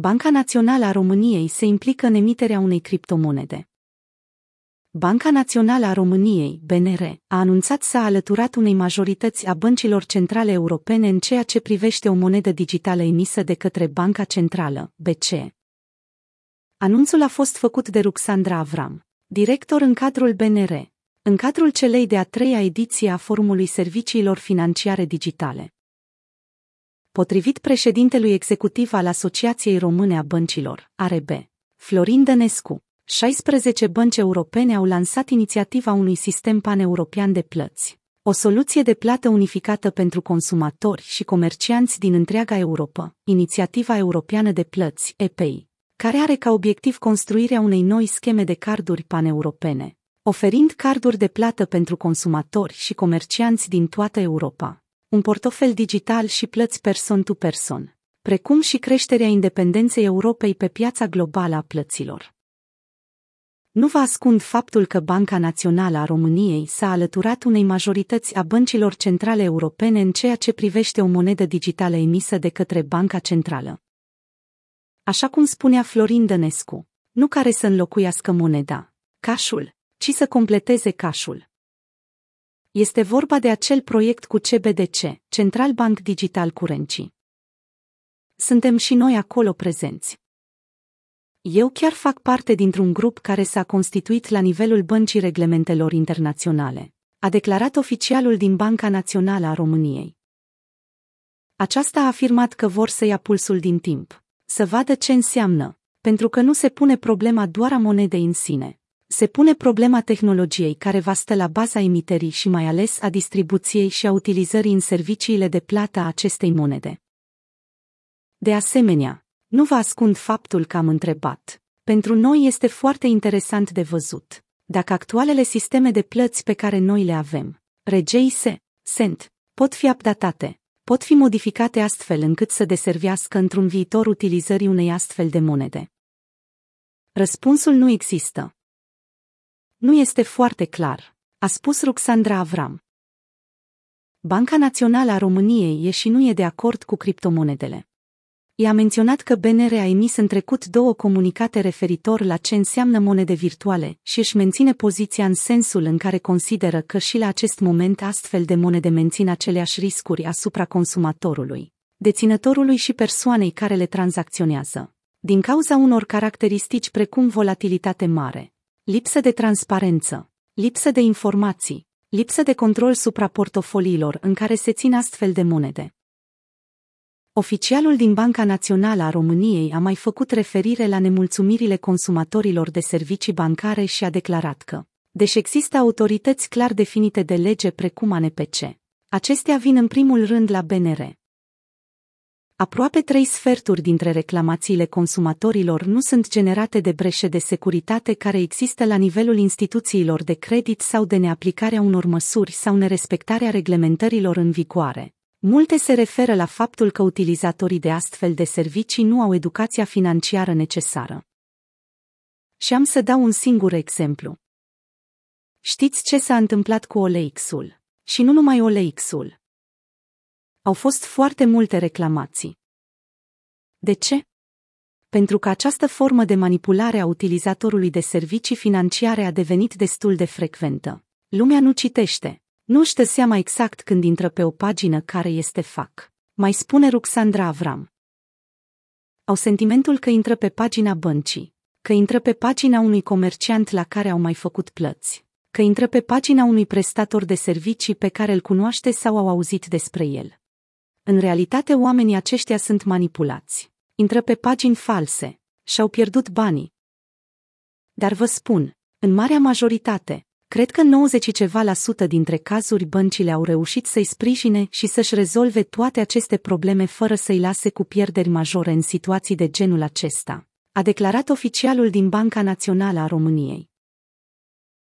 Banca Națională a României se implică în emiterea unei criptomonede. Banca Națională a României, BNR, a anunțat să a alăturat unei majorități a băncilor centrale europene în ceea ce privește o monedă digitală emisă de către Banca Centrală, BCE. Anunțul a fost făcut de Ruxandra Avram, director în cadrul BNR, în cadrul celei de-a treia ediție a Forumului Serviciilor Financiare Digitale. Potrivit președintelui executiv al Asociației Române a Băncilor, ARB, Florin Dănescu, 16 bănci europene au lansat inițiativa unui sistem paneuropean de plăți, o soluție de plată unificată pentru consumatori și comercianți din întreaga Europa, Inițiativa Europeană de Plăți, EPI, care are ca obiectiv construirea unei noi scheme de carduri paneuropene, oferind carduri de plată pentru consumatori și comercianți din toată Europa, un portofel digital și plăți person-to-person, precum și creșterea independenței Europei pe piața globală a plăților. Nu vă ascund faptul că Banca Națională a României s-a alăturat unei majorități a băncilor centrale europene în ceea ce privește o monedă digitală emisă de către Banca Centrală. Așa cum spunea Florin Dănescu, nu care să înlocuiască moneda, cașul, ci să completeze cașul. Este vorba de acel proiect cu CBDC, Central Bank Digital Currency. Suntem și noi acolo prezenți. Eu chiar fac parte dintr-un grup care s-a constituit la nivelul băncii reglementelor internaționale, a declarat oficialul din Banca Națională a României. Aceasta a afirmat că vor să ia pulsul din timp, să vadă ce înseamnă, pentru că nu se pune problema doar a monedei în sine, se pune problema tehnologiei care va stă la baza emiterii și mai ales a distribuției și a utilizării în serviciile de plată a acestei monede. De asemenea, nu vă ascund faptul că am întrebat. Pentru noi este foarte interesant de văzut dacă actualele sisteme de plăți pe care noi le avem, RGIS, SENT, pot fi updatate, pot fi modificate astfel încât să deservească într-un viitor utilizării unei astfel de monede. Răspunsul nu există. Nu este foarte clar, a spus Ruxandra Avram. Banca Națională a României e și nu e de acord cu criptomonedele. I-a menționat că BNR a emis în trecut două comunicate referitor la ce înseamnă monede virtuale și își menține poziția în sensul în care consideră că și la acest moment astfel de monede mențin aceleași riscuri asupra consumatorului, deținătorului și persoanei care le tranzacționează. Din cauza unor caracteristici precum volatilitate mare, lipsă de transparență, lipsă de informații, lipsă de control supra portofoliilor în care se țin astfel de monede. Oficialul din Banca Națională a României a mai făcut referire la nemulțumirile consumatorilor de servicii bancare și a declarat că, deși există autorități clar definite de lege precum ANPC, acestea vin în primul rând la BNR. Aproape trei sferturi dintre reclamațiile consumatorilor nu sunt generate de breșe de securitate care există la nivelul instituțiilor de credit sau de neaplicarea unor măsuri sau nerespectarea reglementărilor în vigoare. Multe se referă la faptul că utilizatorii de astfel de servicii nu au educația financiară necesară. Și am să dau un singur exemplu. Știți ce s-a întâmplat cu OLX-ul? Și nu numai OLX-ul. Au fost foarte multe reclamații. De ce? Pentru că această formă de manipulare a utilizatorului de servicii financiare a devenit destul de frecventă. Lumea nu citește, nu își dă seama exact când intră pe o pagină care este fac. Mai spune Ruxandra Avram. Au sentimentul că intră pe pagina băncii, că intră pe pagina unui comerciant la care au mai făcut plăți, că intră pe pagina unui prestator de servicii pe care îl cunoaște sau au auzit despre el. În realitate, oamenii aceștia sunt manipulați. Intră pe pagini false și-au pierdut banii. Dar vă spun, în marea majoritate, Cred că 90 ceva la sută dintre cazuri băncile au reușit să-i sprijine și să-și rezolve toate aceste probleme fără să-i lase cu pierderi majore în situații de genul acesta, a declarat oficialul din Banca Națională a României.